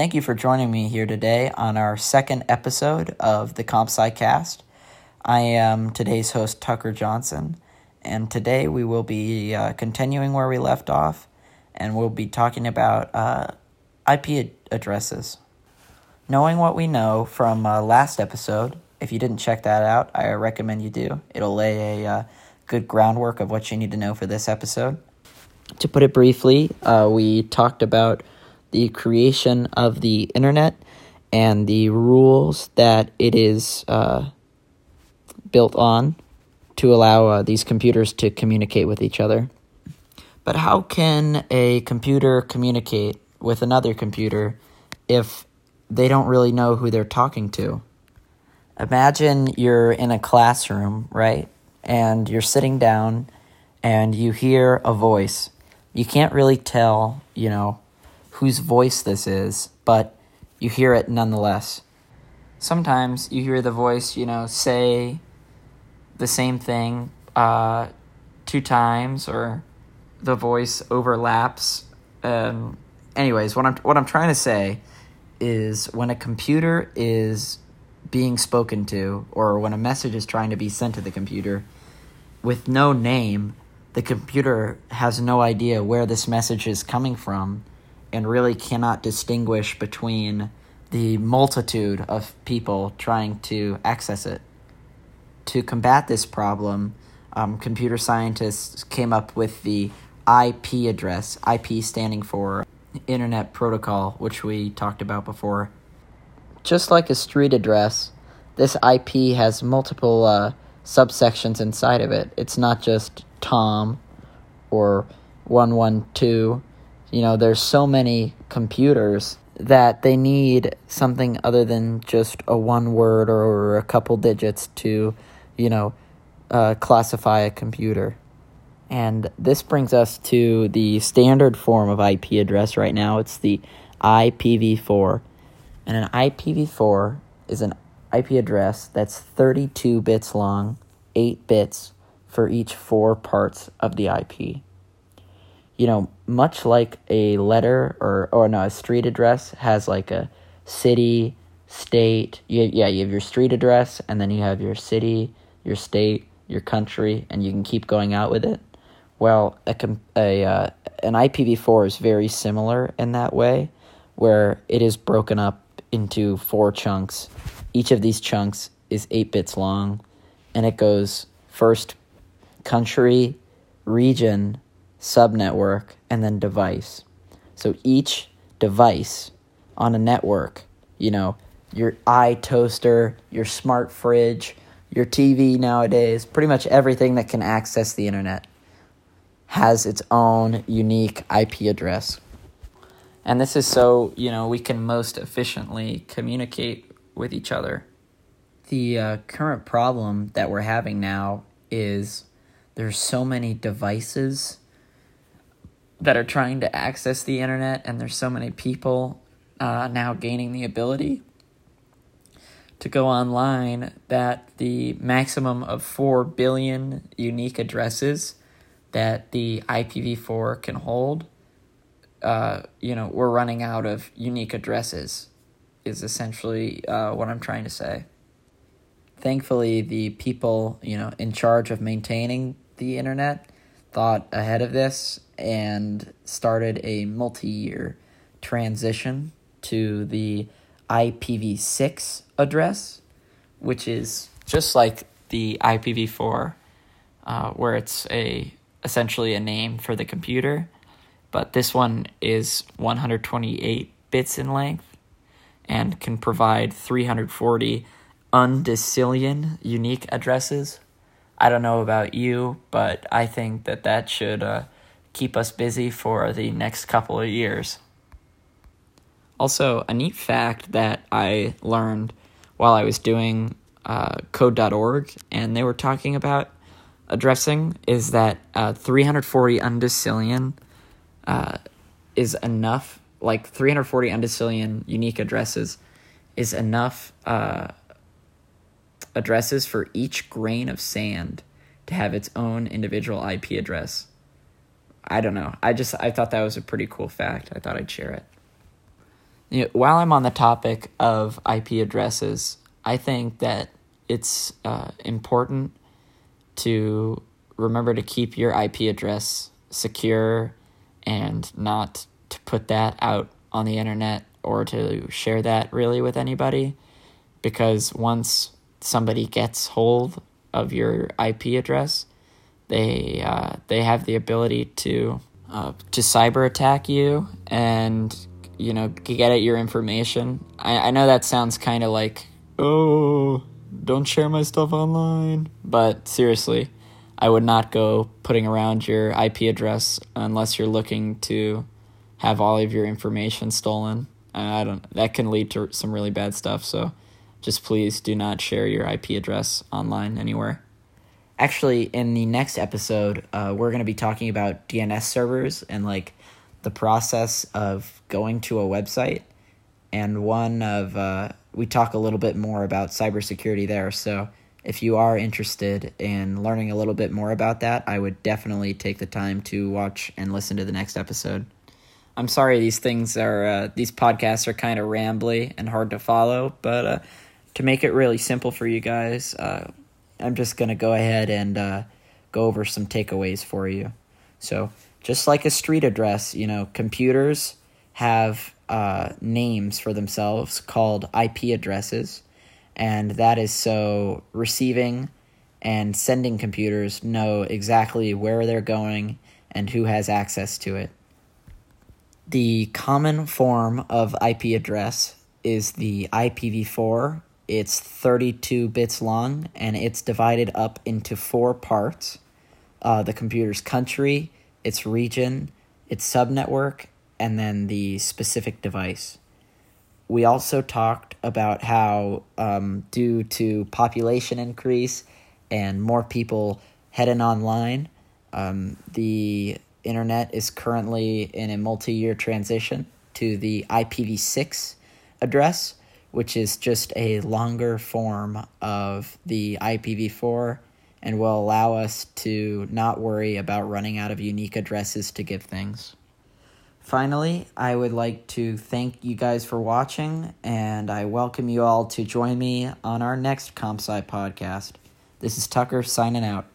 Thank you for joining me here today on our second episode of the CompSci Cast. I am today's host, Tucker Johnson, and today we will be uh, continuing where we left off, and we'll be talking about uh, IP addresses. Knowing what we know from uh, last episode, if you didn't check that out, I recommend you do. It'll lay a uh, good groundwork of what you need to know for this episode. To put it briefly, uh, we talked about the creation of the internet and the rules that it is uh, built on to allow uh, these computers to communicate with each other. But how can a computer communicate with another computer if they don't really know who they're talking to? Imagine you're in a classroom, right? And you're sitting down and you hear a voice. You can't really tell, you know, whose voice this is, but you hear it nonetheless. Sometimes you hear the voice, you know, say the same thing uh, two times, or the voice overlaps. Um, anyways, what I'm what I'm trying to say is when a computer is being spoken to, or when a message is trying to be sent to the computer with no name, the computer has no idea where this message is coming from and really cannot distinguish between the multitude of people trying to access it. To combat this problem, um, computer scientists came up with the IP address, IP standing for Internet Protocol, which we talked about before. Just like a street address, this IP has multiple uh, subsections inside of it. It's not just Tom or 112 you know, there's so many computers that they need something other than just a one word or a couple digits to, you know, uh, classify a computer. And this brings us to the standard form of IP address right now. It's the IPv4. And an IPv4 is an IP address that's 32 bits long, 8 bits for each four parts of the IP you know, much like a letter or or no, a street address has like a city, state. You, yeah, you have your street address, and then you have your city, your state, your country, and you can keep going out with it. Well, a, a uh, an IPv4 is very similar in that way, where it is broken up into four chunks. Each of these chunks is eight bits long, and it goes first country, region, subnetwork, and then device. So each device on a network, you know, your iToaster, your smart fridge, your TV nowadays, pretty much everything that can access the internet has its own unique IP address. And this is so, you know, we can most efficiently communicate with each other. The uh, current problem that we're having now is there's so many devices that are trying to access the internet, and there's so many people uh, now gaining the ability to go online that the maximum of 4 billion unique addresses that the IPv4 can hold, uh, you know, we're running out of unique addresses, is essentially uh, what I'm trying to say. Thankfully, the people, you know, in charge of maintaining the internet thought ahead of this and started a multi year transition to the IPv6 address, which is just like the IPv4, uh, where it's a essentially a name for the computer, but this one is 128 bits in length and can provide 340 undecillion unique addresses I don't know about you, but I think that that should uh, keep us busy for the next couple of years. Also, a neat fact that I learned while I was doing uh, code.org and they were talking about addressing is that uh, 340 undecillion uh, is enough, like 340 undecillion unique addresses is enough uh, addresses for each grain of sand to have its own individual IP address. I don't know. I just I thought that was a pretty cool fact. I thought I'd share it. You know, while I'm on the topic of IP addresses, I think that it's uh, important to remember to keep your IP address secure and not to put that out on the internet or to share that really with anybody because once somebody gets hold of your IP address, they uh, they have the ability to uh, to cyber attack you and you know get at your information. I, I know that sounds kind of like oh don't share my stuff online, but seriously, I would not go putting around your IP address unless you're looking to have all of your information stolen. I don't. That can lead to some really bad stuff. So, just please do not share your IP address online anywhere. Actually, in the next episode, uh, we're going to be talking about DNS servers and like the process of going to a website. And one of uh, we talk a little bit more about cybersecurity there. So if you are interested in learning a little bit more about that, I would definitely take the time to watch and listen to the next episode. I'm sorry these things are uh, these podcasts are kind of rambly and hard to follow, but uh, to make it really simple for you guys, uh, I'm just gonna go ahead and uh, go over some takeaways for you. So, just like a street address, you know, computers have uh, names for themselves called IP addresses, and that is so receiving and sending computers know exactly where they're going and who has access to it. The common form of IP address is the IPv4. It's 32 bits long and it's divided up into four parts uh, the computer's country, its region, its subnetwork, and then the specific device. We also talked about how, um, due to population increase and more people heading online, um, the internet is currently in a multi year transition to the IPv6 address, which is just a longer form of the IPv4 and will allow us to not worry about running out of unique addresses to give things. Finally, I would like to thank you guys for watching, and I welcome you all to join me on our next CompSci podcast. This is Tucker signing out.